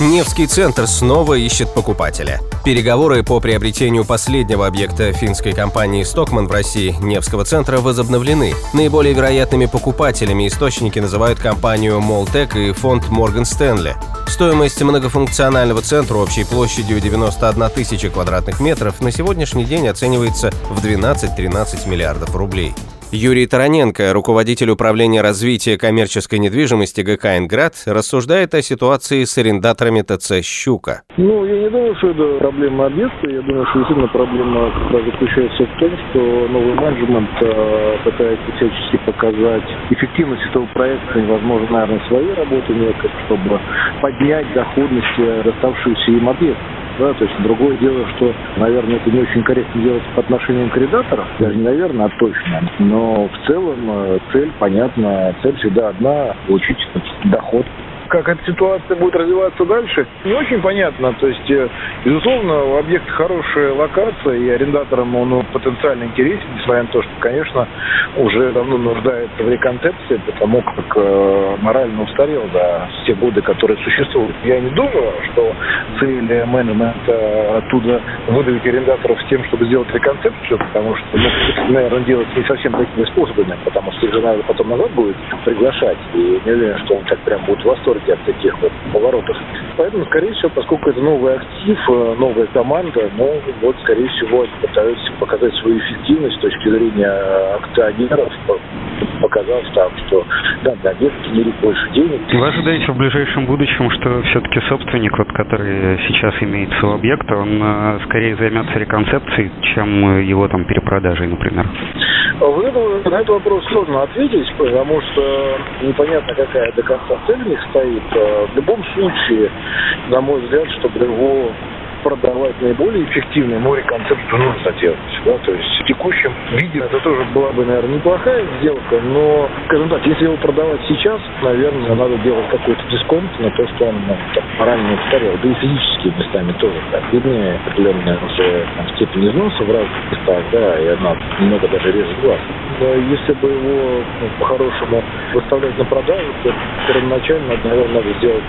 Невский центр снова ищет покупателя. Переговоры по приобретению последнего объекта финской компании «Стокман» в России, Невского центра, возобновлены. Наиболее вероятными покупателями источники называют компанию «Молтек» и фонд «Морган Стэнли». Стоимость многофункционального центра общей площадью 91 тысяча квадратных метров на сегодняшний день оценивается в 12-13 миллиардов рублей. Юрий Тараненко, руководитель управления развития коммерческой недвижимости ГК «Инград», рассуждает о ситуации с арендаторами ТЦ «Щука». Ну, я не думаю, что это проблема объекта. Я думаю, что действительно проблема заключается в том, что новый менеджмент э, пытается всячески показать эффективность этого проекта, невозможно, наверное, своей работы некой, чтобы поднять доходность доставшуюся им объекта. Да, то есть другое дело, что, наверное, это не очень корректно делать по отношению к редакторам, даже не наверное, а точно. Но в целом э, цель, понятна, цель всегда одна – получить доход как эта ситуация будет развиваться дальше, не очень понятно. То есть, э, безусловно, у объекта хорошая локация, и арендаторам он потенциально интересен, несмотря на то, что, конечно, уже давно нуждается в реконцепции, потому как э, морально устарел за все годы, которые существуют. Я не думаю, что цель менеджмента оттуда выдавить арендаторов с тем, чтобы сделать реконцепцию, потому что, ну, наверное, делать не совсем такими способами, потому что их же надо потом назад будет приглашать. И не уверен, что он так прям будет в восторге от таких вот поворотов. Поэтому, скорее всего, поскольку это новый актив, э, новая команда, ну, вот, скорее всего, они пытаются показать свою эффективность с точки зрения акционеров, показав там, что да, на объект генерит больше денег. Вы ожидаете в ближайшем будущем, что все-таки собственник, вот, который сейчас имеется у объекта, он э, скорее займется реконцепцией, чем его там перепродажей, например? Вы, на этот вопрос сложно ответить, потому что непонятно, какая до конца цель них стоит. Э, в любом случае, на мой взгляд, чтобы его продавать наиболее эффективную море концепцию нужно делать. Да? То есть в текущем виде это тоже была бы, наверное, неплохая сделка, но, скажем так, если его продавать сейчас, наверное, надо делать какой-то дисконт на то, что он ну, так, морально. Да и физические местами тоже так. Виднее определенная уже там, степень износа в разных местах, да, и она немного даже режет глаз. Если бы его ну, по-хорошему выставлять на продажу, то первоначально, надо сделать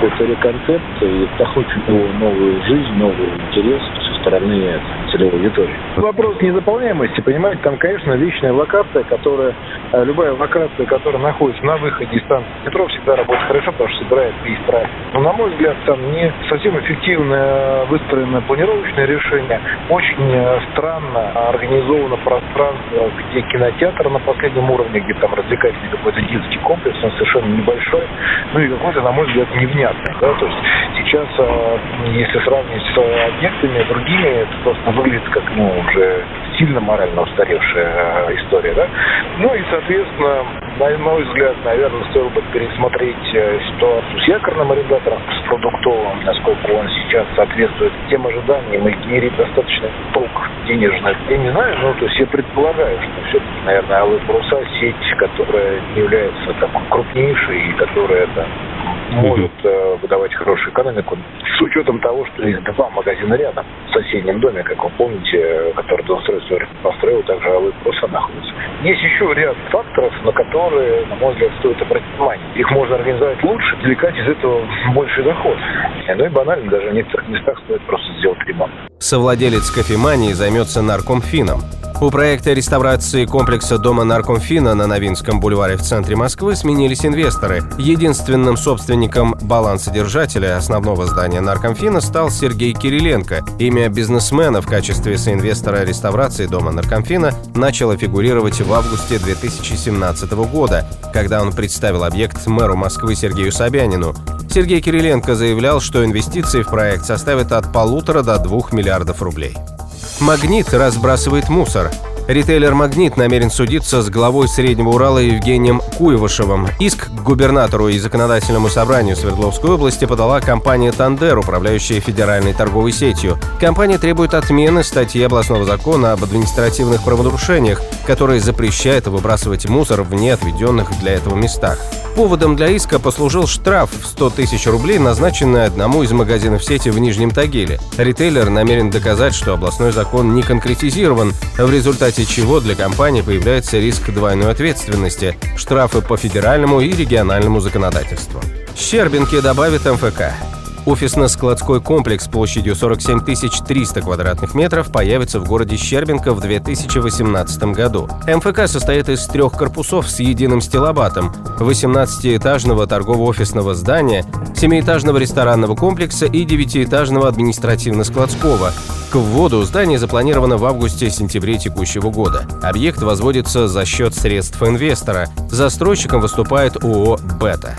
какой-то реконцепт и в него новую жизнь, новый интерес стороны целевой аудитории. Вопрос незаполняемости, понимаете, там, конечно, личная локация, которая, э, любая локация, которая находится на выходе из станции метро, всегда работает хорошо, потому что собирает весь трафик. Но, на мой взгляд, там не совсем эффективно выстроено планировочное решение. Очень э, странно организовано пространство, где кинотеатр на последнем уровне, где там развлекательный какой-то детский комплекс, он совершенно небольшой, ну и какой-то, на мой взгляд, невнятный. Да? То есть сейчас, э, если сравнивать с объектами другими, это просто выглядит как, ну, уже сильно морально устаревшая э, история, да. Ну и, соответственно, на мой взгляд, наверное, стоило бы пересмотреть э, ситуацию с якорным арендатором, с продуктовым, насколько он сейчас соответствует тем ожиданиям и генерит достаточно толк денежных. Я не знаю, но то есть я предполагаю, что все-таки, наверное, Алые Паруса сеть, которая является такой крупнейшей и которая там может э, выдавать хорошую экономику с учетом того, что есть два магазина рядом в соседнем доме, как вы помните, который Донстройство построил, также Алые Паруса находится. Есть еще ряд факторов, на которые, на мой взгляд, стоит обратить внимание. Их можно организовать лучше, извлекать из этого больший доход. Ну и банально, даже в некоторых местах стоит просто сделать ремонт. Совладелец кофемании займется наркомфином. У проекта реставрации комплекса дома Наркомфина на Новинском бульваре в центре Москвы сменились инвесторы. Единственным собственником балансодержателя основного здания Наркомфина стал Сергей Кириленко. Имя бизнесмена в качестве соинвестора реставрации дома Наркомфина начало фигурировать в августе 2017 года, когда он представил объект мэру Москвы Сергею Собянину. Сергей Кириленко заявлял, что инвестиции в проект составят от полутора до двух миллиардов рублей. Магнит разбрасывает мусор. Ритейлер «Магнит» намерен судиться с главой Среднего Урала Евгением Куевышевым. Иск к губернатору и законодательному собранию Свердловской области подала компания «Тандер», управляющая федеральной торговой сетью. Компания требует отмены статьи областного закона об административных правонарушениях, который запрещает выбрасывать мусор в неотведенных для этого местах. Поводом для иска послужил штраф в 100 тысяч рублей, назначенный одному из магазинов сети в Нижнем Тагиле. Ритейлер намерен доказать, что областной закон не конкретизирован, в результате чего для компании появляется риск двойной ответственности – штрафы по федеральному и региональному законодательству. Щербинки добавит МФК. Офисно-складской комплекс площадью 47 300 квадратных метров появится в городе Щербинка в 2018 году. МФК состоит из трех корпусов с единым стилобатом, 18-этажного торгово-офисного здания, 7-этажного ресторанного комплекса и 9-этажного административно-складского. К вводу здание запланировано в августе-сентябре текущего года. Объект возводится за счет средств инвестора. Застройщиком выступает ООО «Бета».